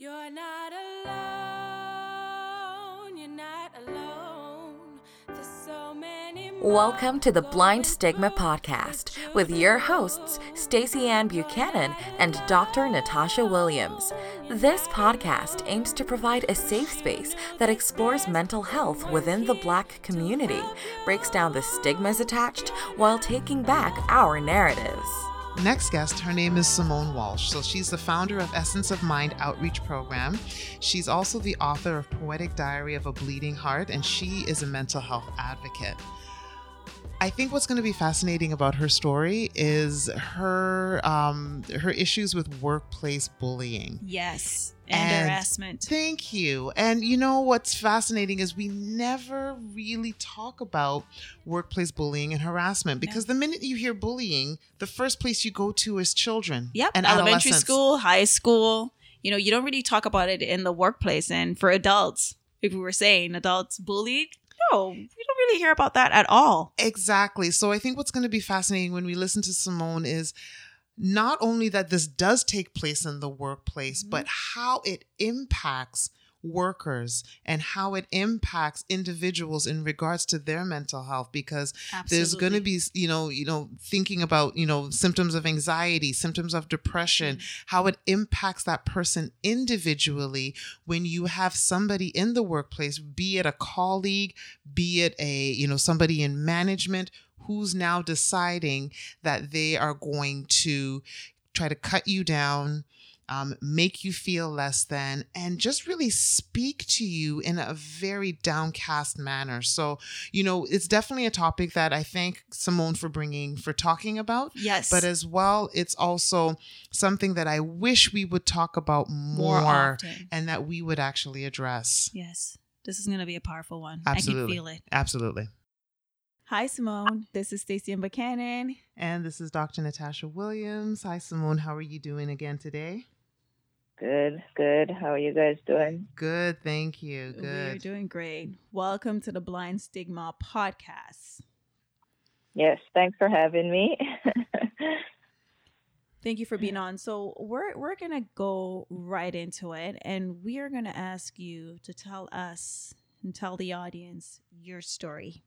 You're not alone. You're not alone. There's so many Welcome to the Blind Stigma Podcast with your hosts, Stacey Ann Buchanan and Dr. Natasha Williams. This podcast aims to provide a safe space that explores mental health within the Black community, breaks down the stigmas attached while taking back our narratives. Next guest, her name is Simone Walsh. So she's the founder of Essence of Mind Outreach Program. She's also the author of Poetic Diary of a Bleeding Heart, and she is a mental health advocate. I think what's going to be fascinating about her story is her um, her issues with workplace bullying. Yes, and, And- harassment. Thank you. And you know what's fascinating is we never really talk about workplace bullying and harassment because the minute you hear bullying, the first place you go to is children. Yep, and elementary school, high school. You know, you don't really talk about it in the workplace. And for adults, if we were saying adults bullied, we don't really hear about that at all. Exactly. So I think what's going to be fascinating when we listen to Simone is not only that this does take place in the workplace, Mm-hmm. but how it impacts workers and how it impacts individuals in regards to their mental health because there's going to be you know you know thinking about you know symptoms of anxiety symptoms of depression mm-hmm. how it impacts that person individually when you have somebody in the workplace be it a colleague be it a you know somebody in management who's now deciding that they are going to try to cut you down um, make you feel less than, and just really speak to you in a very downcast manner. So, you know, it's definitely a topic that I thank Simone for bringing, for talking about. Yes. But as well, it's also something that I wish we would talk about more, More and that we would actually address. yes, this is going to be a powerful one. Absolutely. I can feel it. Absolutely. Hi, Simone. This is Stacey Ann Buchanan. And this is Dr. Natasha Williams. Hi, Simone. How are you doing again today? Good, good. How are you guys doing? Good. Thank you. Good. We're Good. doing great. Welcome to the Blind Stigma Podcast. Yes, thanks for having me. Thank you for being on. So we're we're gonna go right into it, and we are gonna ask you to tell us and tell the audience your story.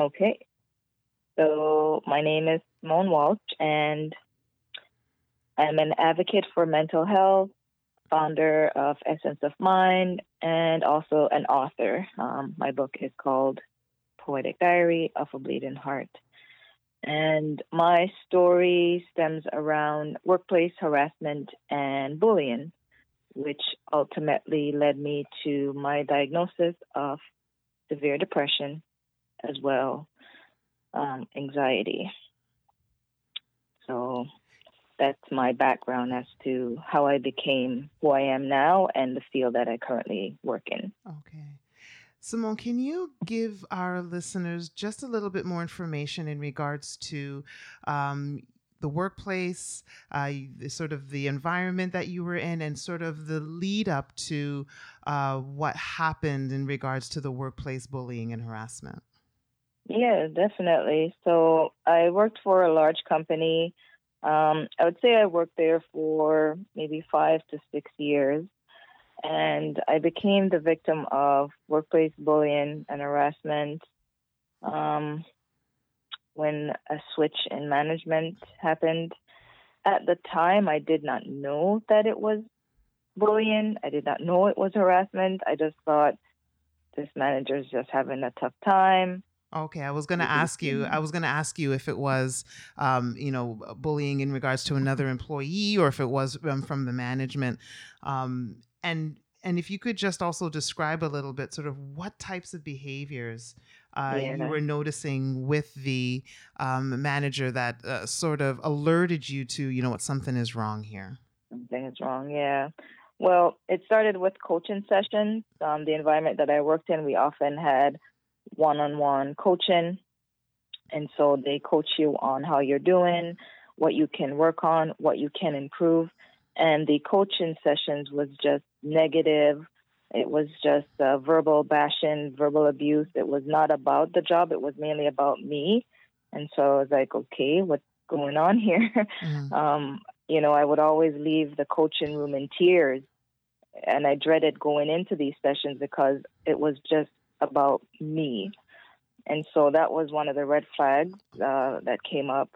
okay. So, my name is Simone Walsh, and I'm an advocate for mental health, founder of Essence of Mind, and also an author. Um, my book is called Poetic Diary of a Bleeding Heart. And my story stems around workplace harassment and bullying, which ultimately led me to my diagnosis of severe depression as well um, anxiety. So that's my background as to how I became who I am now and the field that I currently work in. Okay. Simone, can you give our listeners just a little bit more information in regards to um, the workplace, uh, the, sort of the environment that you were in, and sort of the lead up to uh, what happened in regards to the workplace bullying and harassment? Yeah, definitely. So I worked for a large company. Um, I would say I worked there for maybe five to six years. And I became the victim of workplace bullying and harassment um, when a switch in management happened. At the time, I did not know that it was bullying. I did not know it was harassment. I just thought this manager is just having a tough time. Okay, I was going to ask you. I was going to ask you if it was, um, you know, bullying in regards to another employee, or if it was um, from the management, um, and and if you could just also describe a little bit, sort of what types of behaviors uh, you were noticing with the um, manager that uh, sort of alerted you to, you know, what something is wrong here. Something is wrong, yeah. Well, it started with coaching sessions. Um, the environment that I worked in, we often had one on one coaching. And so they coach you on how you're doing, what you can work on, what you can improve. And the coaching sessions was just negative. It was just uh, verbal bashing, verbal abuse. It was not about the job, it was mainly about me. And so I was like, okay, what's going on here? Mhm. um, you know, I would always leave the coaching room in tears. And I dreaded going into these sessions because it was just about me. And so that was one of the red flags uh, that came up.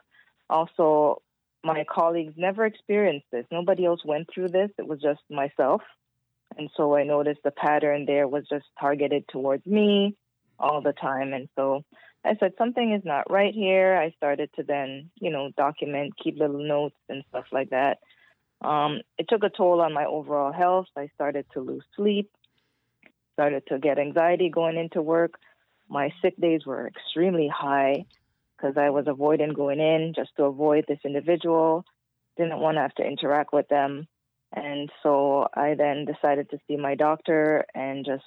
Also, my colleagues never experienced this. Nobody else went through this. It was just myself. And so I noticed the pattern there was just targeted towards me all the time. And so I said, something is not right here. I started to then, you know, document, keep little notes and stuff like that. Um, it took a toll on my overall health. I started to lose sleep, started to get anxiety going into work. My sick days were extremely high because I was avoiding going in just to avoid this individual. Didn't want to have to interact with them. And so I then decided to see my doctor and just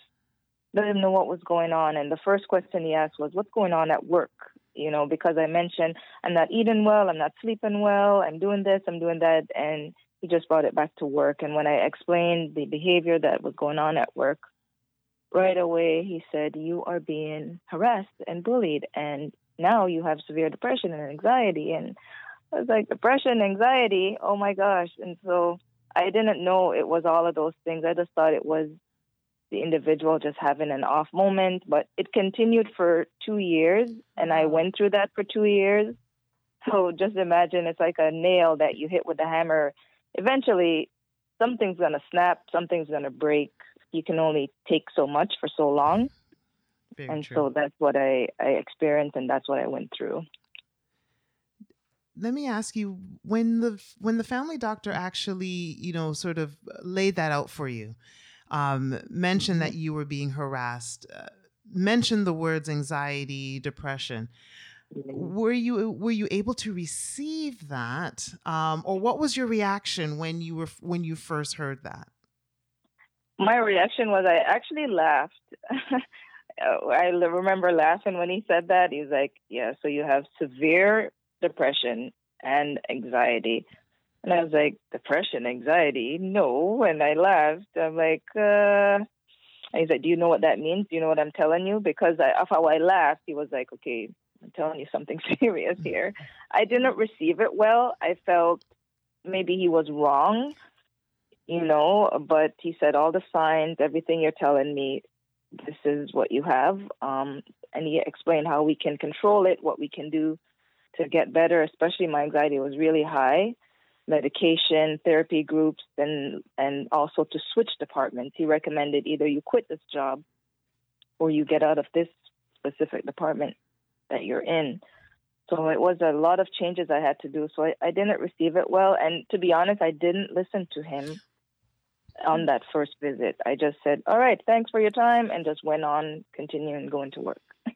let him know what was going on. And the first question he asked was, What's going on at work? You know, because I mentioned I'm not eating well, I'm not sleeping well, I'm doing this, I'm doing that. And he just brought it back to work. And when I explained the behavior that was going on at work, right away he said, You are being harassed and bullied. And now you have severe depression and anxiety. And I was like, depression, anxiety, oh my gosh. And so I didn't know it was all of those things. I just thought it was the individual just having an off moment. But it continued for two years, and I went through that for two years. So just imagine it's like a nail that you hit with a hammer. Eventually, something's going to snap, something's going to break. You can only take so much for so long. Very and true. so that's what I, I experienced and that's what I went through. Let me ask you when the when the family doctor actually, you know, sort of laid that out for you, um, mentioned that mm-hmm. you were being harassed, uh, mentioned the words anxiety, depression. Mm-hmm. Were you were you able to receive that, um, or what was your reaction when you were when you first heard that? My reaction was I actually laughed. I remember laughing when he said that. He's like, "Yeah, so you have severe depression and anxiety." And I was like, "Depression, anxiety? No." And I laughed. I'm like, uh he's like, "Do you know what that means? Do you know what I'm telling you?" Because I, of how I laughed, he was like, "Okay, I'm telling you something serious here." I didn't receive it well. I felt maybe he was wrong, you know. But he said all the signs, everything you're telling me this is what you have. Um, and he explained how we can control it, what we can do to get better, especially my anxiety was really high. Medication, therapy groups, and and also to switch departments. He recommended either you quit this job or you get out of this specific department that you're in. So it was a lot of changes I had to do. So I, I didn't receive it well. And to be honest, I didn't listen to him on that first visit. I just said, "All right, thanks for your time," and just went on continuing going to work.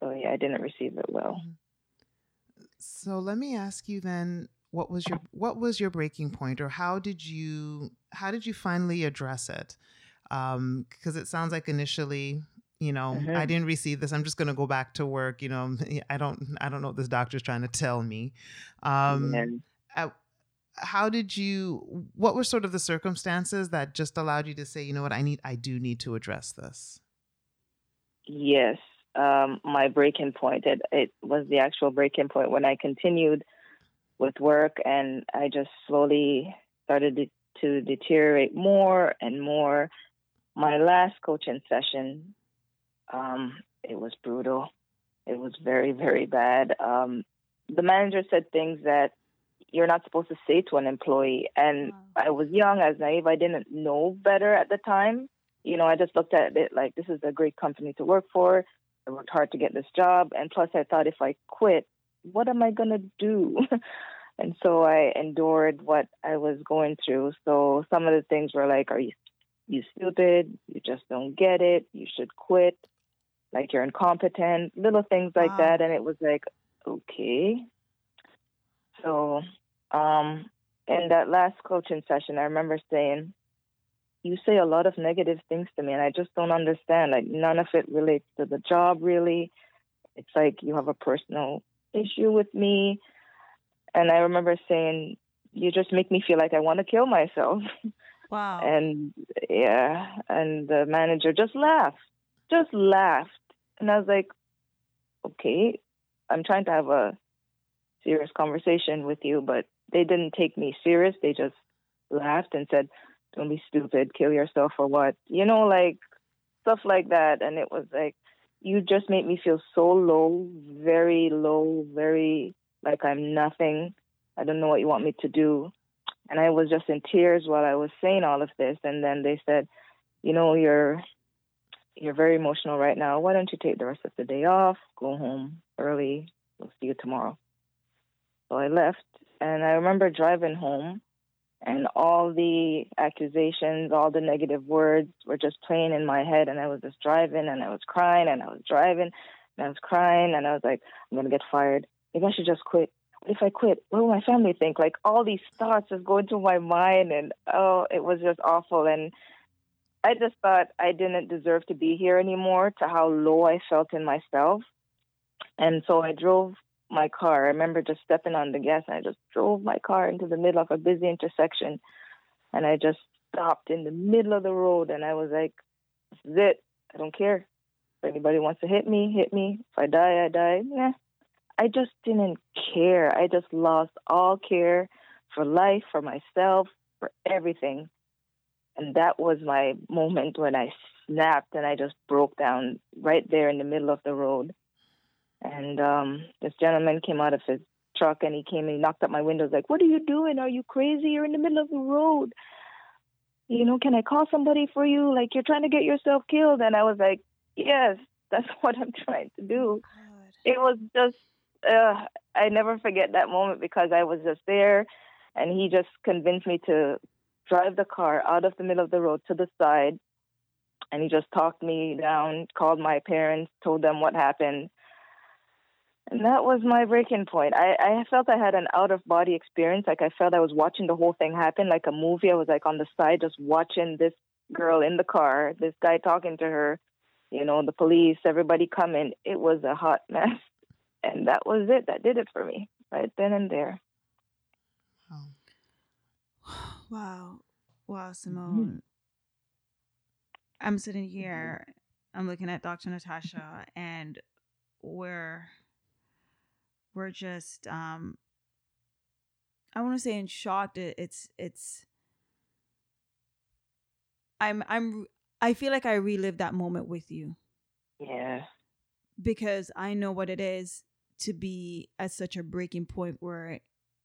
so yeah, I didn't receive it well. Mm-hmm. So let me ask you then, what was your what was your breaking point, or how did you how did you finally address it? Because um, it sounds like initially you know mm-hmm. i didn't receive this i'm just going to go back to work you know i don't i don't know what this doctor's trying to tell me um, at, how did you what were sort of the circumstances that just allowed you to say you know what? I need i do need to address this yes um, my breaking point it, it was the actual breaking point. When i continued with work and i just slowly started to deteriorate more and more my last coaching session um, it was brutal. It was very very bad. Um, the manager said things that you're not supposed to say to an employee. And wow. I was young, I was naive, I didn't know better at the time. You know, I just looked at it like this is a great company to work for. I worked hard to get this job, and plus, I thought if I quit, what am I gonna do? and so I endured what I was going through. So some of the things were like, "Are you you stupid? You just don't get it. You should quit. Like you're incompetent." Little things like wow. that, and it was like, okay. So um, in that last coaching session, I remember saying, You say a lot of negative things to me, and I just don't understand. Like, none of it relates to the job, really. It's like you have a personal issue with me. And I remember saying, You just make me feel like I want to kill myself. Wow. and yeah, and the manager just laughed, just laughed. And I was like, Okay, I'm trying to have a serious conversation with you, but they didn't take me serious. They just laughed and said, "Don't be stupid. Kill yourself or what?" You know, like stuff like that. And it was like, you just made me feel so low, very low, very like I'm nothing. I don't know what you want me to do. And I was just in tears while I was saying all of this. And then they said, you know, you're you're very emotional right now. Why don't you take the rest of the day off? Go home early. We'll see you tomorrow. So I left, and I remember driving home, and all the accusations, all the negative words were just playing in my head. And I was just driving, and I was crying, and I was driving, and I was crying, and I was like, I'm gonna get fired. Maybe I should just quit. What if I quit? What will my family think? Like all these thoughts just going through my mind, and oh, it was just awful. And I just thought I didn't deserve to be here anymore. To how low I felt in myself, and so I drove my car. I remember just stepping on the gas and I just drove my car into the middle of a busy intersection and I just stopped in the middle of the road and I was like, This is it. I don't care. If anybody wants to hit me, hit me. If I die, I die. Nah. I just didn't care. I just lost all care for life, for myself, for everything. And that was my moment when I snapped and I just broke down right there in the middle of the road. And um, this gentleman came out of his truck and he came and he knocked at my windows like, "What are you doing? Are you crazy? You're in the middle of the road. You know, can I call somebody for you? Like you're trying to get yourself killed." And I was like, "Yes, that's what I'm trying to do." God. It was just uh, I never forget that moment because I was just there, and he just convinced me to drive the car out of the middle of the road to the side, and he just talked me down, called my parents, told them what happened, and that was my breaking point. I, I felt I had an out of body experience. Like I felt I was watching the whole thing happen like a movie. I was like on the side just watching this girl in the car, this guy talking to her, you know, the police, everybody coming. It was a hot mess. And that was it. That did it for me right then and there. Wow. Wow, Simone. Mm-hmm. I'm sitting here, I'm looking at Dr. Natasha, and we're we're just um I want to say in shock it's it's I'm I'm I feel like I relived that moment with you. Yeah. Because I know what it is to be at such a breaking point where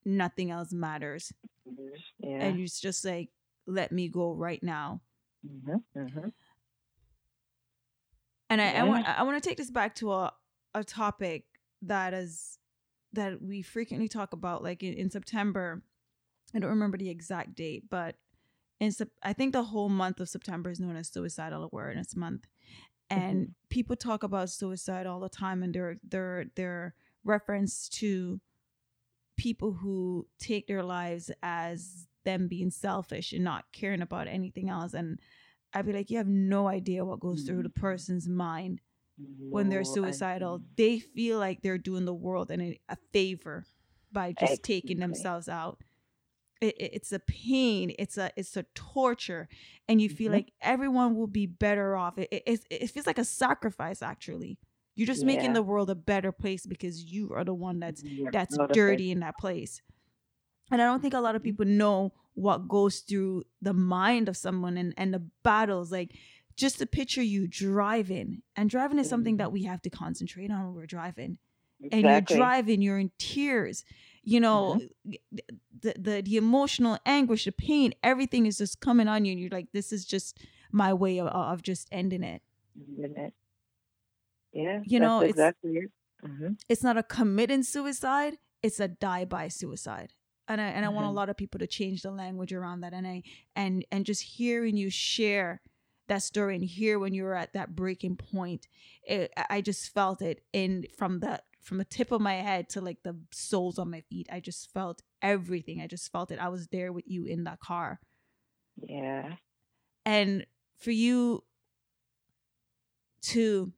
nothing else matters. Mm-hmm. Yeah. And it's just like let me go right now. Mm-hmm. Mm-hmm. And I, yeah. I want I want to take this back to a a topic that is that we frequently talk about like in, in september i don't remember the exact date but in i think the whole month of september is known as suicidal awareness month and mm-hmm. people talk about suicide all the time and their their their reference to people who take their lives as them being selfish and not caring about anything else and i'd be like you have no idea what goes through the mm-hmm. person's mind when they're suicidal. They feel like they're doing the world and a favor by just exactly. taking themselves out. It, it, it's a pain. It's a it's a torture, and you feel mm-hmm. like everyone will be better off. It, it, it feels like a sacrifice. Actually, you're just yeah. making the world a better place because you are the one that's yeah, that's dirty in that place. And I don't think a lot of mm-hmm. people know what goes through the mind of someone and, and the battles. Like just to picture you driving and driving is something that mm-hmm. we have to concentrate on when we're driving exactly. and you're driving you're in tears you know mm-hmm. the, the the emotional anguish the pain everything is just coming on you and you're like this is just my way of, of just ending it yeah you know exactly it's, it. mm-hmm. it's not a committing suicide it's a die by suicide and I and I want a mm-hmm. lot of people to change the language around that and I and and just hearing you share that story and here when you were at that breaking point it, i just felt it in from the from the tip of my head to like the soles on my feet. I just felt everything. I just felt it. I was there with you in that car. Yeah. And for you to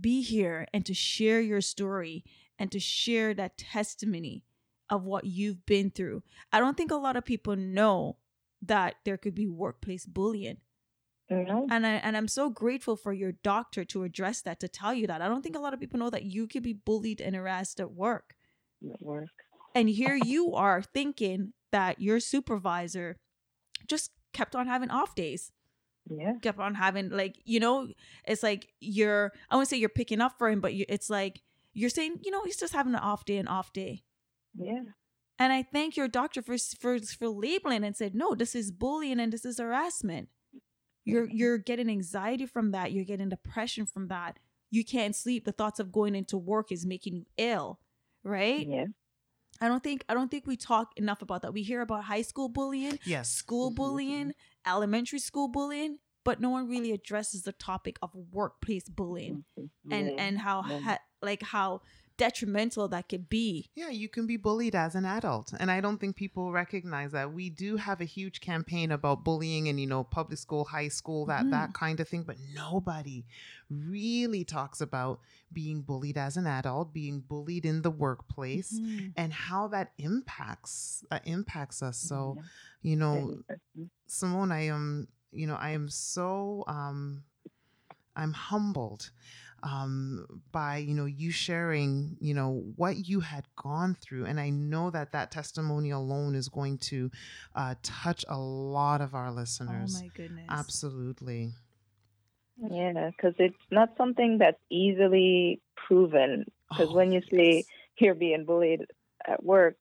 be here and to share your story and to share that testimony of what you've been through i don't think a lot of people know that there could be workplace bullying and I and I'm so grateful for your doctor to address that to tell you that. I don't think a lot of people know that you could be bullied and harassed at work. At work. And here you are thinking that your supervisor just kept on having off days. Yeah. Kept on having like, you know, it's like you're I won't say you're picking up for him, but you, it's like you're saying, you know, he's just having an off day, an off day. Yeah. And I thank your doctor for for for labeling and said, no, this is bullying and this is harassment. You're you're getting anxiety from that. You're getting depression from that. You can't sleep. The thoughts of going into work is making you ill, right? Yeah. I don't think I don't think we talk enough about that. We hear about high school bullying, Yes. school mm-hmm. bullying, elementary school bullying, but no one really addresses the topic of workplace bullying mm-hmm. and Yeah. and how Yeah. ha- like how detrimental that could be. Yeah, you can be bullied as an adult. And I don't think people recognize that. We do have a huge campaign about bullying and, you know, public school, high school, that that kind of thing, but nobody really talks about being bullied as an adult, being bullied in the workplace Mhm. and how that impacts that impacts us. So, you know, Simone, I am, you know, I am so um I'm humbled um by, you know, you sharing, you know, what you had gone through and I know that that testimony alone is going to uh touch a lot of our listeners Oh my goodness. Absolutely. Yeah, because it's not something that's easily proven. Because Oh, when you say yes. you're being bullied at work,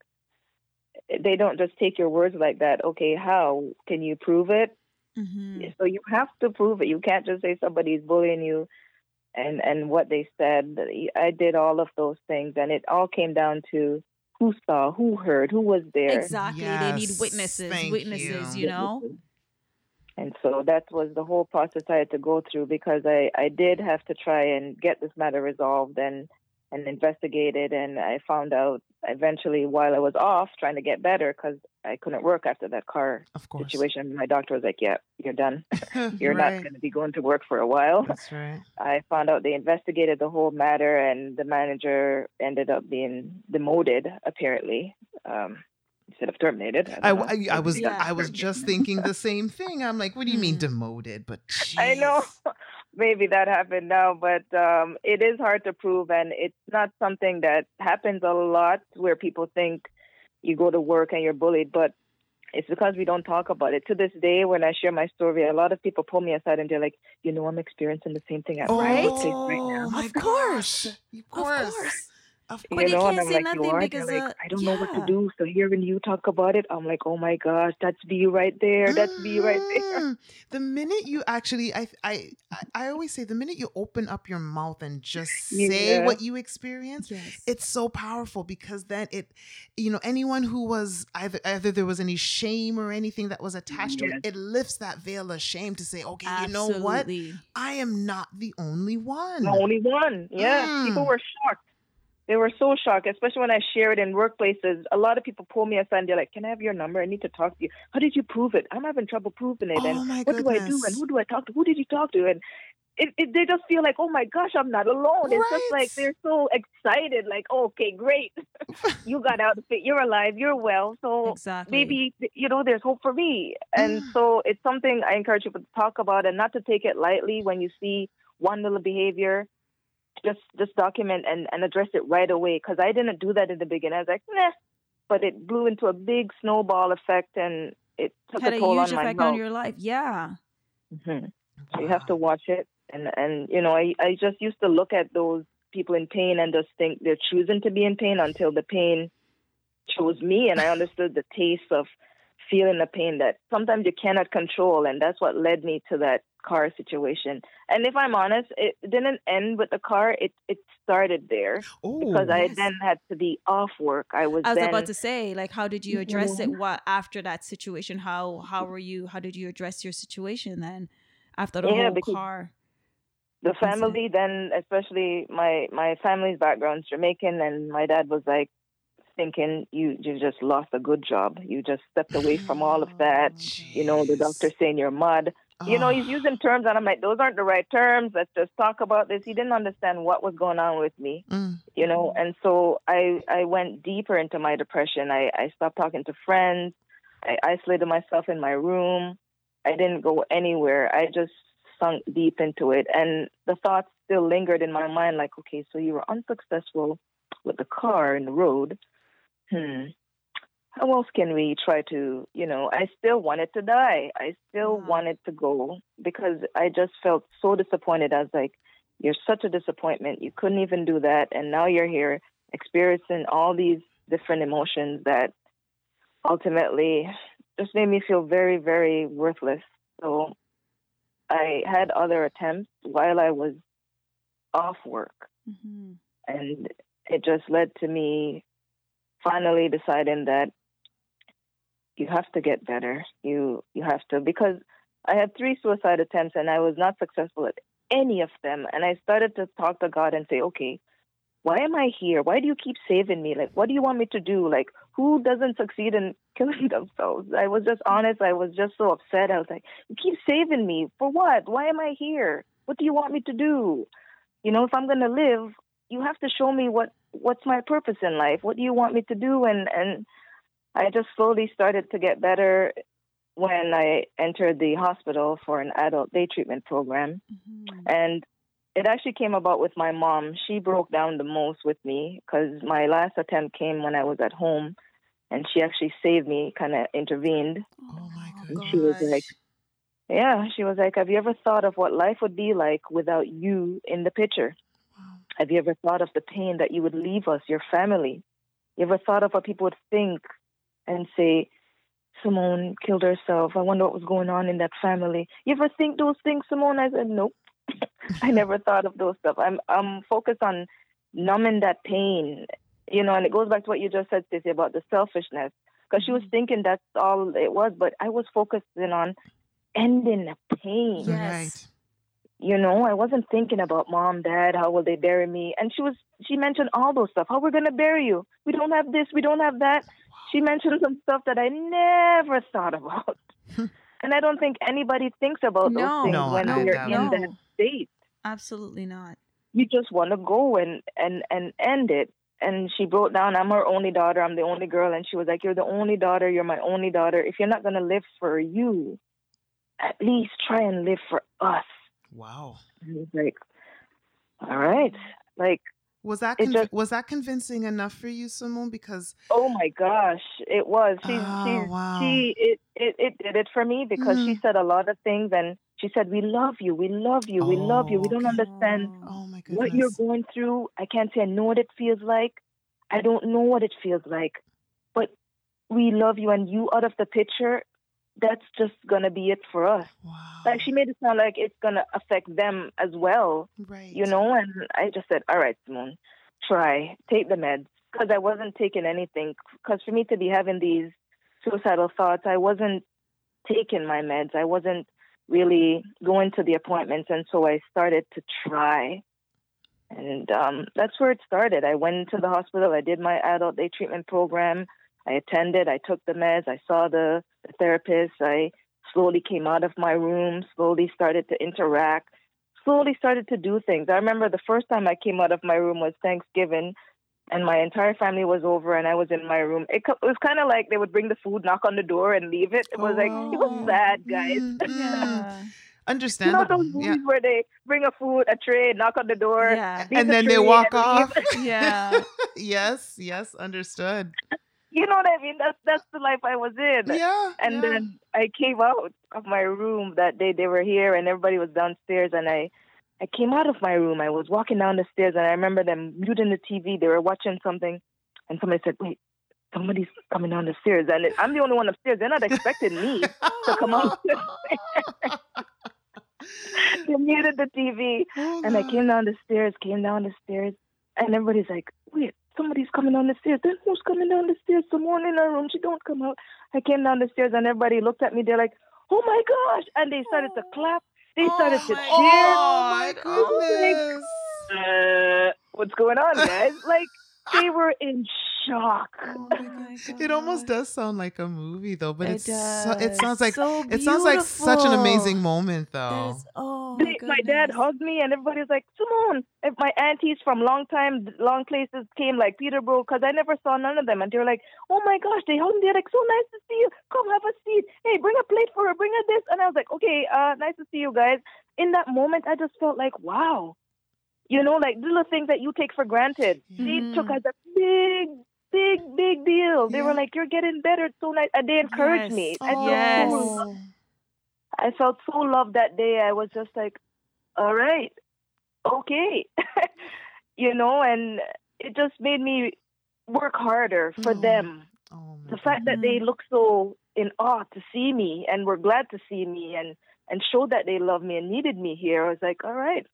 they don't just take your words like that. Okay, how can you prove it? Mhm. So you have to prove it. You can't just say somebody's bullying you, and and what they said. I did all of those things, and it all came down to who saw, who heard, who was there. Exactly. They need witnesses. thank Witnesses, you. you know? And so that was the whole process I had to go through because I, I did have to try and get this matter resolved and, and investigated. And I found out eventually while I was off trying to get better because I couldn't work after that car Of situation. My doctor was like, yeah, you're done. You're right. not going to be going to work for a while. That's right. I found out they investigated the whole matter, and the manager ended up being demoted, apparently, um, instead of terminated. I, don't. I, I was Yeah. I was just thinking the same thing. I'm like, what do you mean Mhm. demoted? But I know jeez. maybe that happened now, but um, it is hard to prove, and it's not something that happens a lot where people think you go to work and you're bullied, but it's because we don't talk about it. To this day, when I share my story, a lot of people pull me aside and they're like, "You know, I'm experiencing the same thing at my Right? workplace right now." Oh my Of course. Of Of course. Of But you they know, and can't say like, nothing because, They're like, uh, I don't know what to do. So hearing you talk about it, I'm like, oh my gosh, that's me right there. That's me right there. Mm. The minute you actually, I, I, I- always say, the minute you open up your mouth and just say Yeah. what you experience, Yes. it's so powerful because then it, you know, anyone who was either either there was any shame or anything that was attached to it, it lifts that veil of shame to say, okay, you know what, I am not the only one. The only one. Yeah. People Mm. were shocked. They were so shocked, especially when I share it in workplaces. A lot of people pull me aside and they're like, Can I have your number? I need to talk to you. How did you prove it? I'm having trouble proving it. Oh and what do I do? And who do I talk to? Who did you talk to? And it, it, they just feel like, oh my gosh, I'm not alone. It's just like they're so excited, like, oh, okay, great. you got out of it. You're alive. You're well. So Exactly. maybe you know there's hope for me and so it's something i encourage people to talk about and not to take it lightly when you see one little behavior just just document and, and address it right away because i didn't do that in the beginning i was like nah but it blew into a big snowball effect and it took had a a toll huge on my effect health on your life. Yeah. Mhm. So you have to watch it and and you know I, I just used to look at those people in pain and just think they're choosing to be in pain until the pain chose me and I understood the taste of feeling the pain that sometimes you cannot control and that's what led me to that car situation. And if I'm honest, it didn't end with the car. It it started there Oh, because I yes. then had to be off work. I was, I was then about to say, like, how did you mm-hmm. address it? What after that situation? How how were you? How did you address your situation then? After the Yeah, whole car. the family then especially my my family's background's jamaican and my dad was like thinking you you just lost a good job you just stepped away from all of that oh, you know the doctor saying you're mud you know he's Oh. using terms and i'm like those aren't the right terms. Let's just talk about this. He didn't understand what was going on with me Mm. you know? And so i i went deeper into my depression. I i stopped talking to friends. I isolated myself in my room. I didn't go anywhere. I just sunk deep into it. And the thoughts still lingered in my mind like okay so you were unsuccessful with the car in the road. Hmm, how else can we try to, you know, I still wanted to die. I still wow. wanted to go because I just felt so disappointed. I was like, you're such a disappointment. You couldn't even do that. And now you're here experiencing all these different emotions that ultimately just made me feel very, very worthless. So I had other attempts while I was off work. Mm-hmm. And it just led to me finally deciding that you have to get better. You you have to because I had three suicide attempts and I was not successful at any of them. And I started to talk to God and say, okay, why am I here? Why do you keep saving me? Like, what do you want me to do? Like, who doesn't succeed in killing themselves? I was just honest. I was just so upset. I was like, you keep saving me for what? Why am I here? What do you want me to do? You know, if I'm going to live, you have to show me what what's my purpose in life. What do you want me to do? And and I just slowly started to get better when I entered the hospital for an adult day treatment program. Mm-hmm. And it actually came about with my mom. She broke down the most with me because my last attempt came when I was at home and she actually saved me, kind of intervened. Oh my goodness. She was like, yeah, she was like, Have you ever thought of what life would be like without you in the picture? Wow. Have you ever thought of the pain that you would leave us, your family? You ever thought of what people would think and say, Simone killed herself. I wonder what was going on in that family. You ever think those things, Simone? I said, Nope. I never thought of those stuff. I'm I'm focused on numbing that pain, you know, and it goes back to what you just said, Stacey, about the selfishness. Because she was mm-hmm. thinking that's all it was, but I was focusing on ending the pain. Yes. Right. You know, I wasn't thinking about mom, dad, how will they bury me? And she was she mentioned all those stuff. How we're gonna bury you. We don't have this, we don't have that. She mentioned some stuff that I never thought about. Hmm. and I don't think anybody thinks about no, those things no, when no, they're no. in that state. Absolutely not. You just want to go and and and end it. And she broke down. I'm her only daughter. I'm the only girl. And she was like, "You're the only daughter. You're my only daughter. If you're not gonna live for you, at least try and live for us." Wow. And was like, "All right." Like was that conv- just, was that convincing enough for you, Simone? Because oh my gosh, it was. She oh, she wow. she it, it it did it for me because mm. she said a lot of things and she said, "We love you, we love you, we oh, love you. We don't understand oh, my what you're going through. I can't say I know what it feels like. I don't know what it feels like, but we love you, and you out of the picture that's just gonna be it for us. Wow. Like she made it sound like it's gonna affect them as well. Right. You know, and I just said, all right, Simone, try take the meds because I wasn't taking anything. Because for me to be having these suicidal thoughts, I wasn't taking my meds. I wasn't really going to the appointments, and so I started to try. And um, that's where it started. I went to the hospital. I did my adult day treatment program. I attended, I took the meds, I saw the, the therapist, I slowly came out of my room, slowly started to interact, slowly started to do things. I remember the first time I came out of my room was Thanksgiving, and my entire family was over, and I was in my room. It, it was kind of like they would bring the food, knock on the door, and leave it. It was oh. like it was oh. sad, guys. Mm-hmm. Yeah. Understandable. You know those movies yeah. where they bring a food, a tray, knock on the door, yeah. and then they walk off. yeah. yes. Yes. Understood you know what I mean? That's that's the life I was in. Yeah. And yeah. then I came out of my room that day. They were here, and everybody was downstairs. And I, I came out of my room. I was walking down the stairs, and I remember them muting the TV. They were watching something, and somebody said, "Wait, somebody's coming down the stairs." And I'm the only one upstairs. They're not expecting me to come out. they muted the TV, oh, and I came down the stairs. Came down the stairs, and everybody's like, "Wait." Somebody's coming down the stairs. Then who's coming down the stairs? Someone in our room. She don't come out. I came down the stairs and everybody looked at me. They're like, oh my gosh. And they started to clap. They started oh to cheer. Oh my goodness. Like, uh, what's going on, guys? like, they were in shock. Oh it almost does sound like a movie though, but it it's does. so, it sounds like so it sounds like such an amazing moment though. oh, they, my, my dad hugged me and everybody's like, Simone. If my aunties from long time, long places came like Peterborough because I never saw none of them, and they were like, Oh my gosh, they hugged me. They're like, So nice to see you. Come have a seat. Hey, bring a plate for her. Bring her this. And I was like, Okay, uh, nice to see you guys. In that moment, I just felt like, Wow, you know, like little things that you take for granted. Mm. They took as a big big, big deal. They yeah. were like, "You're getting better so nice," and they encouraged yes. me. Oh. Yes. I felt so loved that day. I was just like, "All right, okay," you know, and it just made me work harder for oh. them. Oh, the fact that they look so in awe to see me and were glad to see me and and showed that they loved me and needed me here. I was like, all right,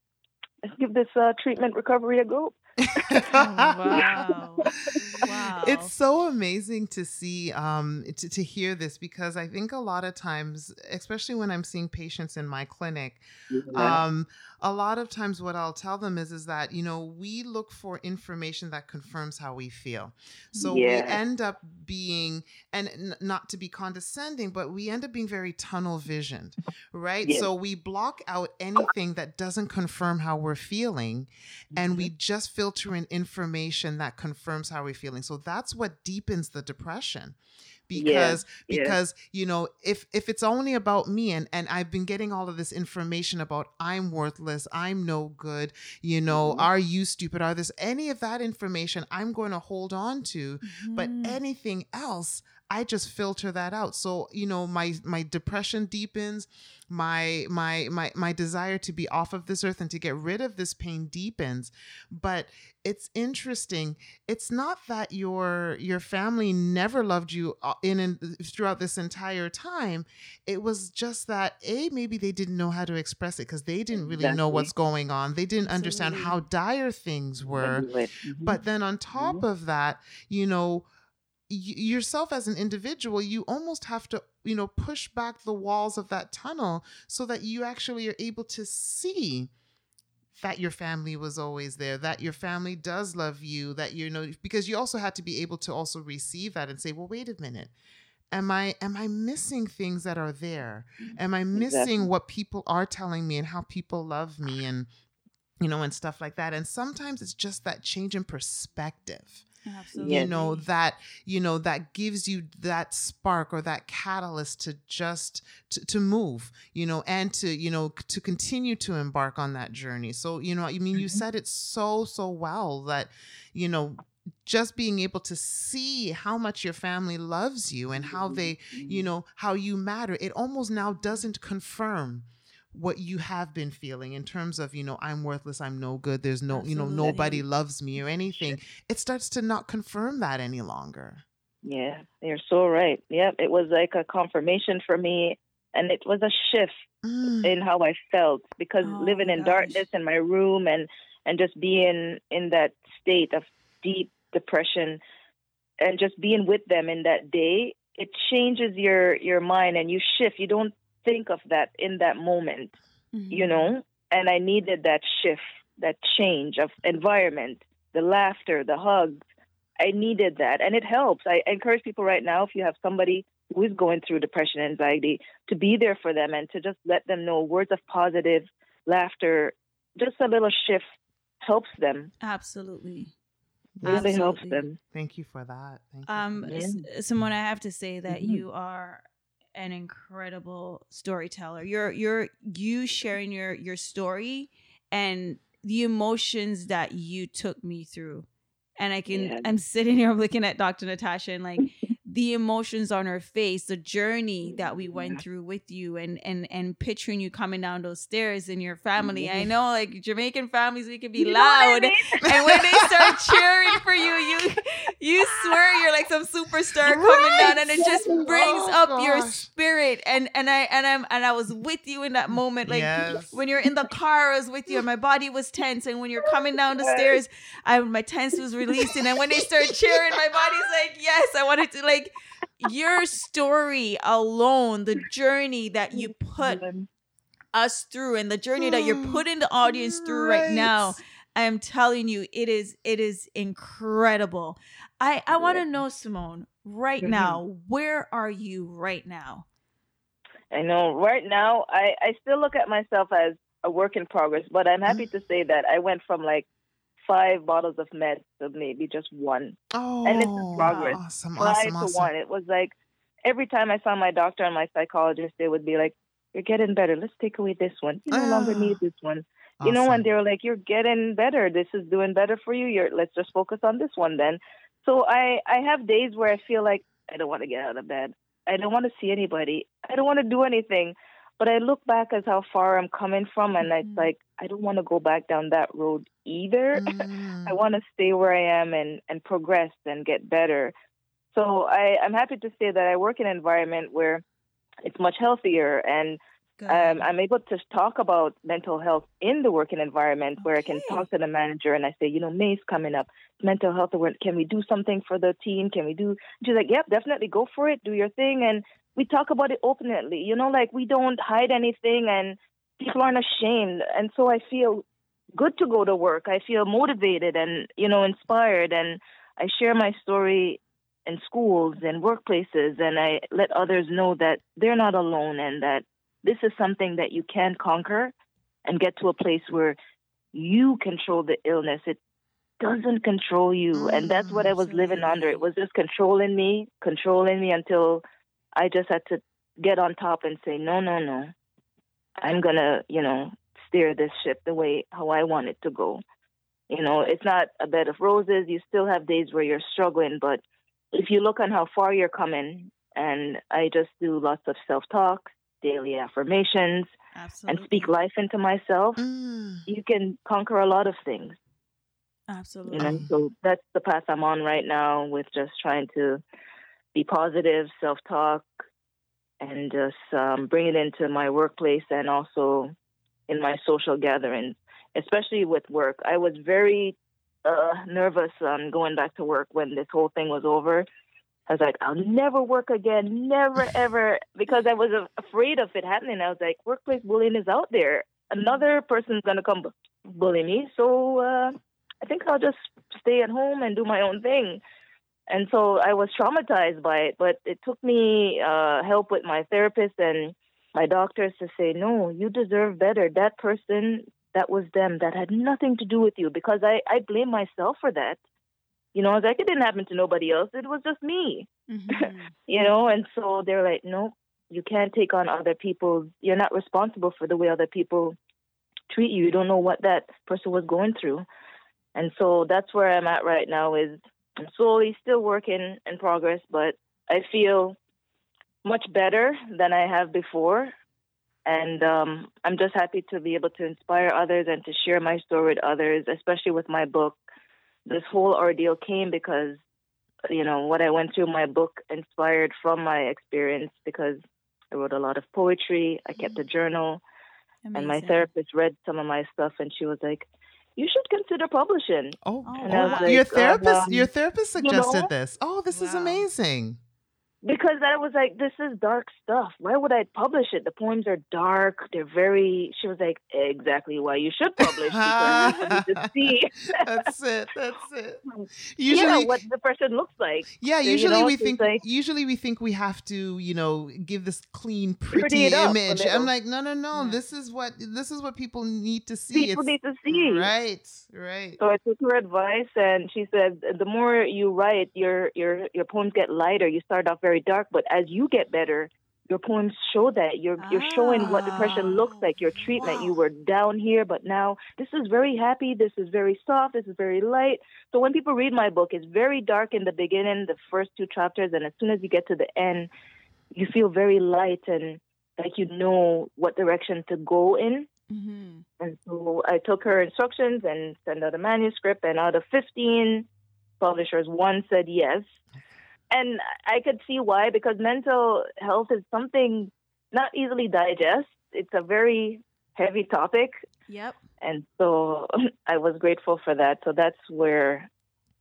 let's give this uh, treatment recovery a go. Oh, wow. wow. It's so amazing to see, um, to, to hear this because I think a lot of times, especially when I'm seeing patients in my clinic, um, a lot of times what I'll tell them is, is that, you know, we look for information that confirms how we feel. So yeah. we end up being, and n- not to be condescending, but we end up being very tunnel visioned, right? Yeah. So we block out anything that doesn't confirm how we're feeling and mm-hmm. we just filter in information that confirms how we're feeling. So that's what deepens the depression because yeah, because yeah. you know if if it's only about me and and I've been getting all of this information about I'm worthless, I'm no good, you know, mm-hmm. are you stupid, are this any of that information I'm going to hold on to, mm-hmm. but anything else I just filter that out. So, you know, my my depression deepens, my my my my desire to be off of this earth and to get rid of this pain deepens. But it's interesting. It's not that your your family never loved you uh, in and throughout this entire time. It was just that a maybe they didn't know how to express it because they didn't really exactly. know what's going on. They didn't understand how dire things were. Mm-hmm. But then on top mm-hmm. of that, you know, yourself as an individual you almost have to you know push back the walls of that tunnel so that you actually are able to see that your family was always there that your family does love you that you know because you also had to be able to also receive that and say well wait a minute. Am i am i missing things that are there? Am i missing exactly. what people are telling me and how people love me and you know and stuff like that? And sometimes it's just that change in perspective Absolutely. you know that you know that gives you that spark or that catalyst to just to, to move you know and to you know to continue to embark on that journey so you know i mean you mm-hmm. said it so so well that you know just being able to see how much your family loves you and how they you mm-hmm. know how you matter it almost now doesn't confirm what you have been feeling in terms of you know i'm worthless i'm no good there's no Absolutely. you know nobody loves me or anything it starts to not confirm that any longer yeah you're so right yep it was like a confirmation for me and it was a shift mm. in how i felt because oh, living in gosh. darkness in my room and and just being in that state of deep depression and just being with them in that day it changes your your mind and you shift you don't think of that in that moment, mm-hmm. you know? And I needed that shift, that change of environment, the laughter, the hugs. I needed that. And it helps. I encourage people right now, if you have somebody who is going through depression, anxiety, to be there for them and to just let them know words of positive laughter, just a little shift helps them. Absolutely. Really Absolutely. helps them. Thank you for that. Thank you. Um, yeah. Simone, I have to say that mm-hmm. you are an incredible storyteller. You're you're you sharing your your story and the emotions that you took me through. And I can yeah. I'm sitting here I'm looking at Dr. Natasha and like the emotions on her face, the journey that we went yeah. through with you and and and picturing you coming down those stairs in your family. I know like Jamaican families we can be you loud. I mean? and when they start cheering for you, you you swear you're like some superstar right. coming down and it just brings oh, up gosh. your spirit. And and I and I'm and I was with you in that moment. Like yes. when you're in the car, I was with you and my body was tense. And when you're coming down the stairs, I my tense was releasing. And when they start cheering, my body's like, yes, I wanted to like your story alone, the journey that you put us through and the journey that you're putting the audience through right, right now. I am telling you, it is it is incredible. I I want to know, Simone, right mm-hmm. now, where are you right now? I know right now I, I still look at myself as a work in progress, but I'm happy mm-hmm. to say that I went from like five bottles of meds to maybe just one. Oh, and it's progress. Awesome, five awesome, to awesome. one. It was like every time I saw my doctor and my psychologist, they would be like, "You're getting better. Let's take away this one. You no ah, longer need this one." Awesome. You know, and they were like, "You're getting better. This is doing better for you. You're let's just focus on this one then." So I I have days where I feel like I don't want to get out of bed. I don't want to see anybody. I don't want to do anything. But I look back as how far I'm coming from, and mm-hmm. it's like I don't want to go back down that road either. Mm. I want to stay where I am and and progress and get better. So I, I'm happy to say that I work in an environment where it's much healthier and um, I'm able to talk about mental health in the working environment okay. where I can talk to the manager and I say, you know, May's coming up, mental health awareness. Can we do something for the team? Can we do? She's like, yep, definitely go for it, do your thing, and we talk about it openly. You know, like we don't hide anything, and people aren't ashamed. And so I feel good to go to work. I feel motivated and you know inspired, and I share my story in schools and workplaces, and I let others know that they're not alone and that this is something that you can conquer and get to a place where you control the illness. It doesn't control you. And that's what I was living mm-hmm. under. It was just controlling me, controlling me until I just had to get on top and say, no, no, no. I'm going to, you know, steer this ship the way how I want it to go. You know, it's not a bed of roses. You still have days where you're struggling, but if you look on how far you're coming, and I just do lots of self talk, daily affirmations, Absolutely. and speak life into myself, mm. you can conquer a lot of things. Absolutely. You know, so that's the path I'm on right now with just trying to be positive, self talk, and just um, bring it into my workplace and also in my social gatherings, especially with work. I was very uh, nervous on going back to work when this whole thing was over I was like, I'll never work again, never ever, because I was afraid of it happening. I was like, workplace bullying is out there. Another person's gonna come bully me, so uh, I think I'll just stay at home and do my own thing. And so I was traumatized by it, but it took me uh, help with my therapist and my doctors to say, no, you deserve better. That person, that was them. That had nothing to do with you because I, I blame myself for that. You know, I was like, it didn't happen to nobody else. It was just me. Mm-hmm. you know, and so they're like, no, you can't take on other people. You're not responsible for the way other people treat you. You don't know what that person was going through. And so that's where I'm at right now is I'm slowly still working in progress, but I feel much better than I have before. And um, I'm just happy to be able to inspire others and to share my story with others, especially with my book this whole ordeal came because you know what I went through. My book inspired from my experience because I wrote a lot of poetry. I kept a mm-hmm. journal, Amazing. and my therapist read some of my stuff, and she was like, "You should consider publishing." Oh, oh like, your therapist, um, your therapist suggested you know? this. Oh, this wow. is amazing because I was like, this is dark stuff. Why would I publish it? The poems are dark. They're very. She was like, exactly why you should publish because you to see. that's it. That's it. Usually, you know, what the person looks like. Yeah. So, usually you know, we think. Like, usually we think we have to, you know, give this clean, pretty, image. I'm like, no, no, no. Yeah. This is what this is what people need to see. People it's, need to see. Right. Right. So I took her advice, and she said, the more you write, your your your poems get lighter. You start off very dark, but as you get better, your poems show that you're you're showing what depression looks like. Your treatment, wow. you were down here, but now this is very happy. This is very soft. This is very light. So when people read my book, it's very dark in the beginning, the first two chapters, and as soon as you get to the end, you feel very light and like you know what direction to go in. Mm-hmm. And so I took her instructions and sent out a manuscript, and out of fifteen publishers, one said yes and I could see why because mental health is something not easily digest. It's a very heavy topic. Yep. And so I was grateful for that. So that's where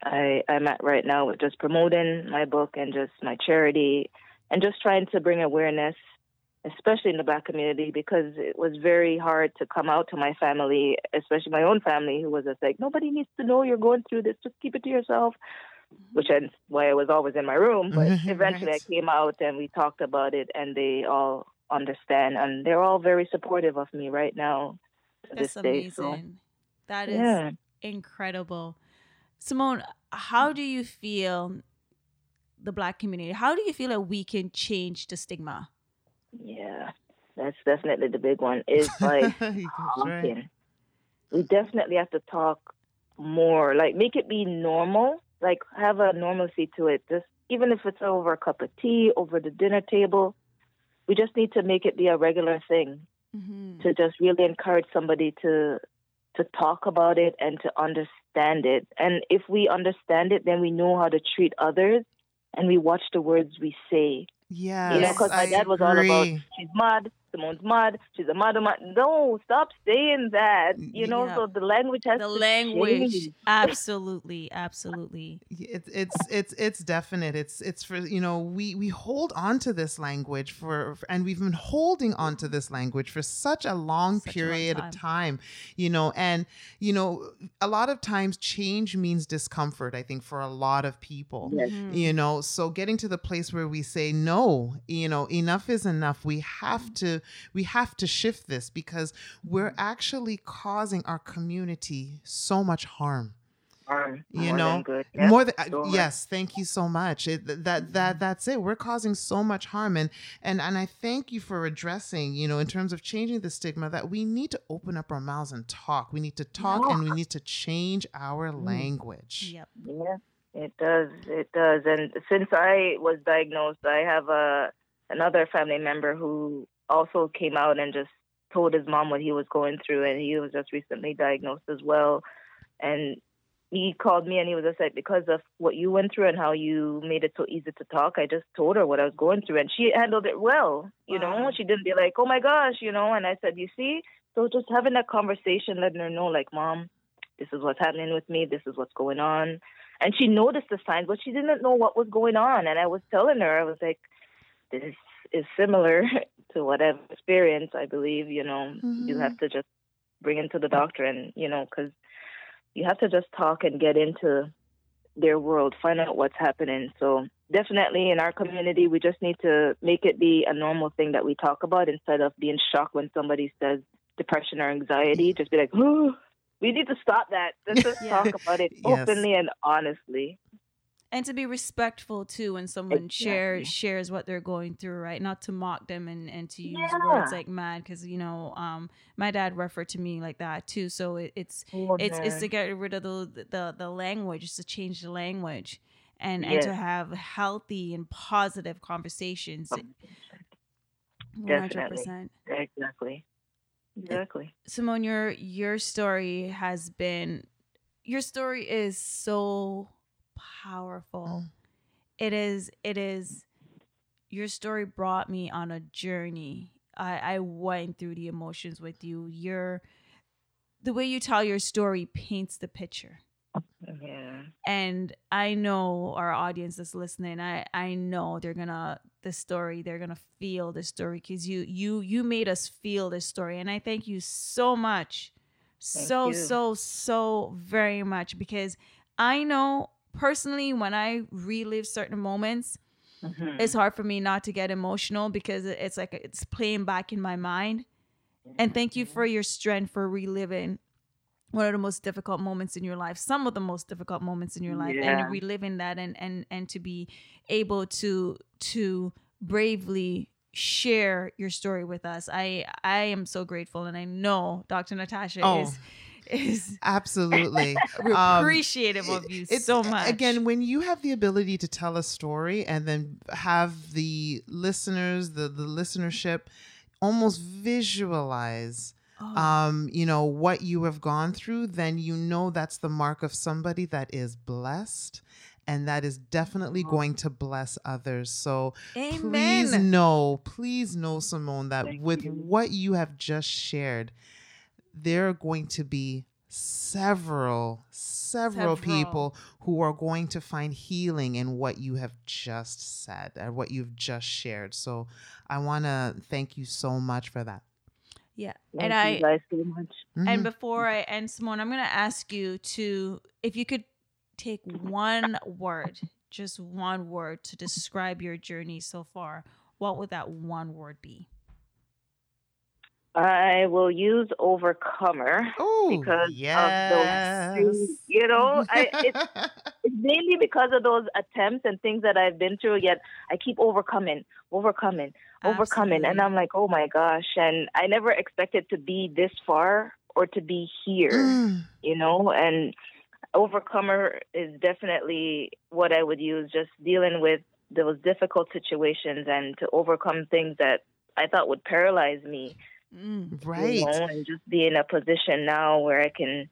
I, I'm at right now with just promoting my book and just my charity and just trying to bring awareness, especially in the black community, because it was very hard to come out to my family, especially my own family, who was just like, nobody needs to know you're going through this. Just keep it to yourself Mm-hmm. which is why I was always in my room. But mm-hmm. eventually right. I came out and we talked about it, and they all understand, and they're all very supportive of me right now. That's amazing. So. That is yeah. incredible. Simone, how do you feel the black community? How do you feel that we can change the stigma? Yeah, that's definitely the big one. Is like talking. Right. We definitely have to talk more, like make it be normal like have a normalcy to it. Just even if it's over a cup of tea, over the dinner table, we just need to make it be a regular thing. Mm-hmm. To just really encourage somebody to to talk about it and to understand it. And if we understand it, then we know how to treat others and we watch the words we say. Yeah, you know, because my dad was all about she's mad, Simone's mad. She's a mad mad. No, stop saying that. You know, yeah. so the language has the language. Change. Absolutely, absolutely. It's it's it's it's definite. It's it's for you know we we hold on to this language for, for and we've been holding on to this language for such a long such period a long time. of time. You know, and you know a lot of times change means discomfort. I think for a lot of people. Yes. Mm-hmm. You know, so getting to the place where we say no. You know, enough is enough. We have to we have to shift this because we're mm-hmm. actually causing our community so much harm. Harm, you know, yep. more than sure. yes. Thank you so much. It, that that mm-hmm. that's it. We're causing so much harm, and and and I thank you for addressing. You know, in terms of changing the stigma, that we need to open up our mouths and talk. We need to talk, and we need to change our mm. language. Yep. Yeah. It does. It does. And since I was diagnosed, I have a another family member who also came out and just told his mom what he was going through, and he was just recently diagnosed as well. And he called me and he was just like, because of what you went through and how you made it so easy to talk, I just told her what I was going through, and she handled it well. You wow. know, she didn't be like, oh my gosh, you know. And I said, you see, so just having that conversation, letting her know, like, mom, this is what's happening with me, this is what's going on. And she noticed the signs, but she didn't know what was going on. And I was telling her, I was like, this is similar to what I've experienced, I believe, you know, mm-hmm. you have to just bring into the doctor and, you know, because you have to just talk and get into their world, find out what's happening. So definitely in our community, we just need to make it be a normal thing that we talk about instead of being shocked when somebody says depression or anxiety. Just be like, oh, we need to stop that. Let's just yeah. talk about it yes. openly and honestly and to be respectful too when someone exactly. shares shares what they're going through right? Not to mock them and and to use yeah. words like mad because you know um my dad referred to me like that too. So it, it's oh, it's it's to get rid of the the the language to change the language and yes. and to have healthy and positive conversations 100% exactly. Exactly. Simone your your story has been your story is so powerful. Mm. It is it is your story brought me on a journey. I, I went through the emotions with you. Your the way you tell your story paints the picture. Yeah. And I know our audience is listening. I I know they're gonna the story. They're gonna feel the story because you you you made us feel this story, and I thank you so much, thank so you. so so very much because I know personally, when I relive certain moments, mm-hmm. it's hard for me not to get emotional because it's like it's playing back in my mind. And thank you for your strength for reliving one of the most difficult moments in your life, some of the most difficult moments in your life, yeah. and reliving that, and and and to be able to to bravely share your story with us. I I am so grateful, and I know Dr. Natasha oh. is is absolutely um, appreciative of you it's, so much. Again, when you have the ability to tell a story and then have the listeners, the the listenership, almost visualize. Oh. Um, you know what you have gone through, then you know that's the mark of somebody that is blessed and that is definitely oh. going to bless others. So Amen. please know, please know, Simone, that Thank with you. what you have just shared, there are going to be several, several, several people who are going to find healing in what you have just said and what you've just shared. So I want to thank you so much for that. Yeah. Thank and I guys so much. Mm-hmm. And before I end Simone, I'm going to ask you to if you could take one word, just one word to describe your journey so far, what would that one word be? I will use overcomer Ooh, because yes. of those, you know, I, it's, it's mainly because of those attempts and things that I've been through. Yet I keep overcoming, overcoming, overcoming, Absolutely. and I'm like, oh my gosh! And I never expected to be this far or to be here, mm. you know. And overcomer is definitely what I would use. Just dealing with those difficult situations and to overcome things that I thought would paralyze me. Mm, right. You know, and just be in a position now where I can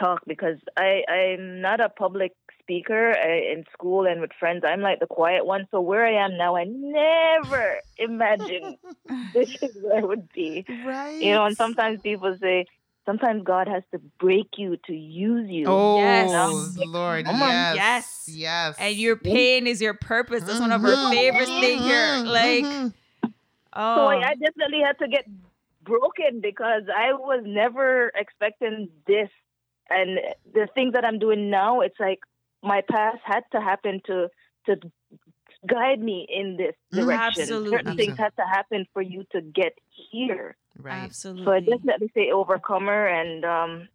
talk because I I'm not a public speaker I, in school and with friends. I'm like the quiet one. So where I am now, I never imagined this is where I would be. Right. You know, and sometimes people say, sometimes God has to break you to use you. Oh, Yes. Lord. Come on. Yes. Yes. Yes. And your pain is your purpose. That's one of our Mhm. favorite things here. Like, Mhm. oh, So I, I definitely had to get broken because I was never expecting this. And the things that I'm doing now, it's like my past had to happen to to guide me in this Mhm. direction. Absolutely. Certain things had to happen for you to get here. right. absolutely. So I definitely say overcomer, and um,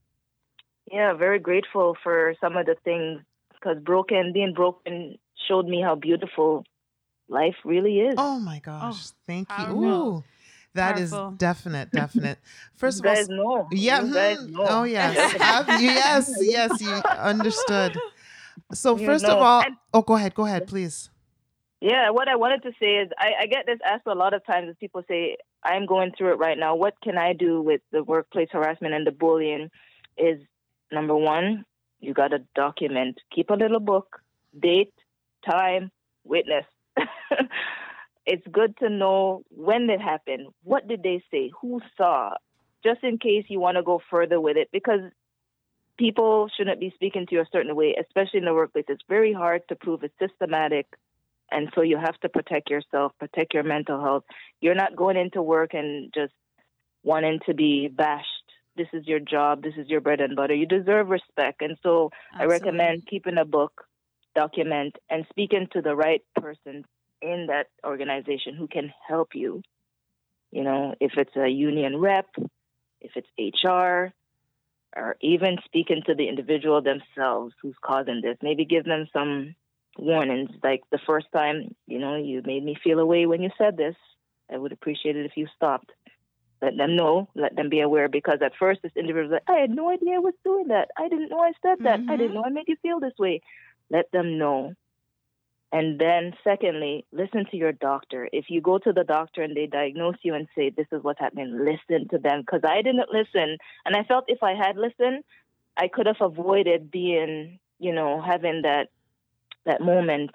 yeah, very grateful for some of the things because broken, being broken, showed me how beautiful life really is. Oh my gosh. Thank you. Powerful. Ooh. That is definite, definite. First you of all, guys. Yeah. Hmm, know. Oh yes. Ab- yes. Yes. You understood. So You first of all, And- oh, go ahead. Go ahead, please. Yeah, what I wanted to say is I, I get this asked a lot of times as people say, I'm going through it right now. What can I do with the workplace harassment and the bullying? Is number one, you got to document. Keep a little book, date, time, witness. it's good to know when it happened. What did they say? Who saw? Just in case you want to go further with it, because people shouldn't be speaking to you a certain way, especially in the workplace. It's very hard to prove it's systematic. And so you have to protect yourself, protect your mental health. You're not going into work and just wanting to be bashed. This is your job. This is your bread and butter. You deserve respect. And so I recommend keeping a book, document, and speaking to the right person in that organization who can help you. You know, if it's a union rep, if it's HR, or even speaking to the individual themselves who's causing this. Maybe give them some warnings. Like the first time, you know, you made me feel away when you said this. I would appreciate it if you stopped. Let them know, let them be aware because at first this individual was like, I had no idea I was doing that. I didn't know I said that. I didn't mm-hmm. know I made you feel this way. Let them know. And then, secondly, listen to your doctor. If you go to the doctor and they diagnose you and say, This is what's happening, listen to them. Because I didn't listen. And I felt if I had listened, I could have avoided being, you know, having that that moment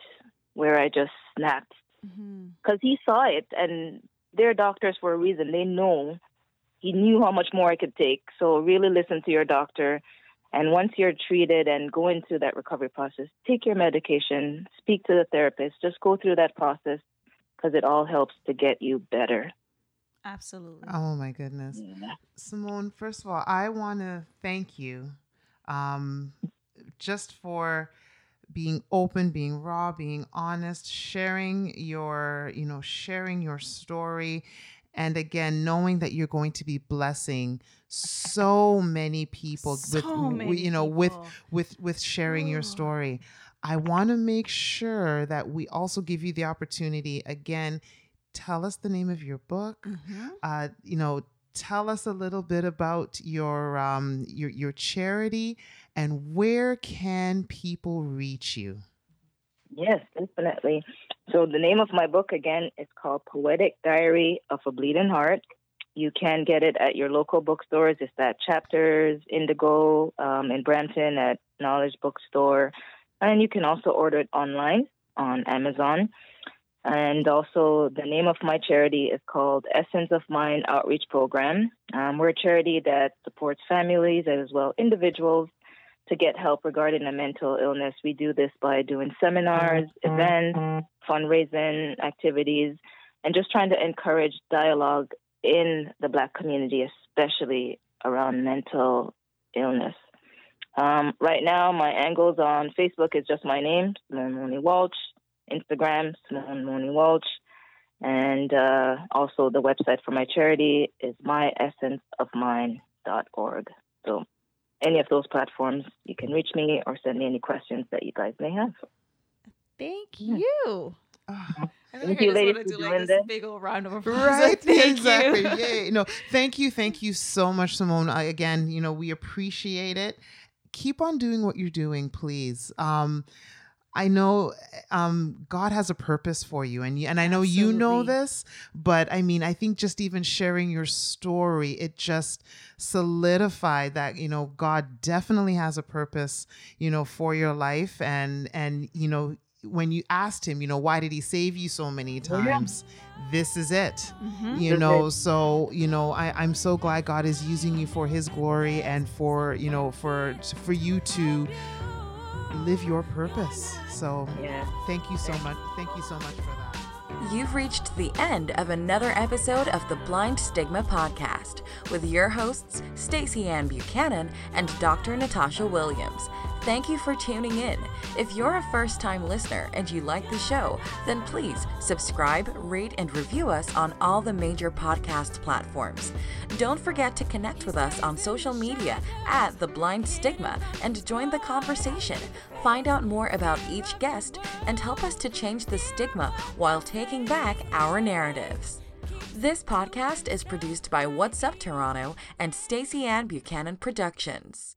where I just snapped. Mm-hmm. Because he saw it, and they're doctors for a reason. They know. He knew how much more I could take. So really listen to your doctor. And once you're treated and go into that recovery process, take your medication, speak to the therapist, just go through that process because it all helps to get you better. Absolutely. Oh my goodness. Simone, first of all, I want to thank you um, just for being open, being raw, being honest, sharing your, you know, sharing your story. And again, knowing that you're going to be blessing so many people with, many you know, with people. with with sharing your Oh. story. I want to make sure that we also give you the opportunity again. Tell us the name of your book Mhm. uh, you know, tell us a little bit about your um, your your charity and where can people reach you? Yes, definitely. So the name of my book again is called Poetic Diary of a Bleeding Heart. You can get it at your local bookstores. It's at Chapters, Indigo, um, in Brampton at Knowledge Bookstore, and you can also order it online on Amazon. And also, the name of my charity is called Essence of Mind Outreach Program. Um, we're a charity that supports families as well individuals to get help regarding a mental illness. We do this by doing seminars, events, fundraising activities, and just trying to encourage dialogue in the Black community, especially around mental illness. Um, right now, my angles on Facebook is just my name, Simone Monie Walsh. Instagram, Simone Monie Walsh. And uh, also the website for my charity is myessenceofmind.org. So any of those platforms, you can reach me or send me any questions that you guys may have. Thank you. Oh, I Thank I you, just ladies, wanna do like this this. big old round of applause. right, Thank exactly. you. Yay. No, thank you, thank you so much, Simone. I, again, you know, we appreciate it. keep on doing what you're doing, please. Um, I know um, God has a purpose for you, and and I know Absolutely. you know this, but I mean, I think just even sharing your story, it just solidified that you know God definitely has a purpose, you know, for your life, and and you know when you asked him, you know, why did he save you so many times? Yeah. This is it. Mm-hmm. You know, so, you know, I, I'm so glad God is using you for his glory and for, you know, for for you to live your purpose. So yeah. thank you so much. Thank you so much for that. You've reached the end of another episode of the Blind Stigma podcast with your hosts, Stacey Ann Buchanan and Dr. Natasha Williams. Thank you for tuning in. If you're a first time listener and you like the show, then please subscribe, rate, and review us on all the major podcast platforms. Don't forget to connect with us on social media at The Blind Stigma and join the conversation. Find out more about each guest and help us to change the stigma while taking back our narratives. This podcast is produced by What's Up Toronto and Stacey Ann Buchanan Productions.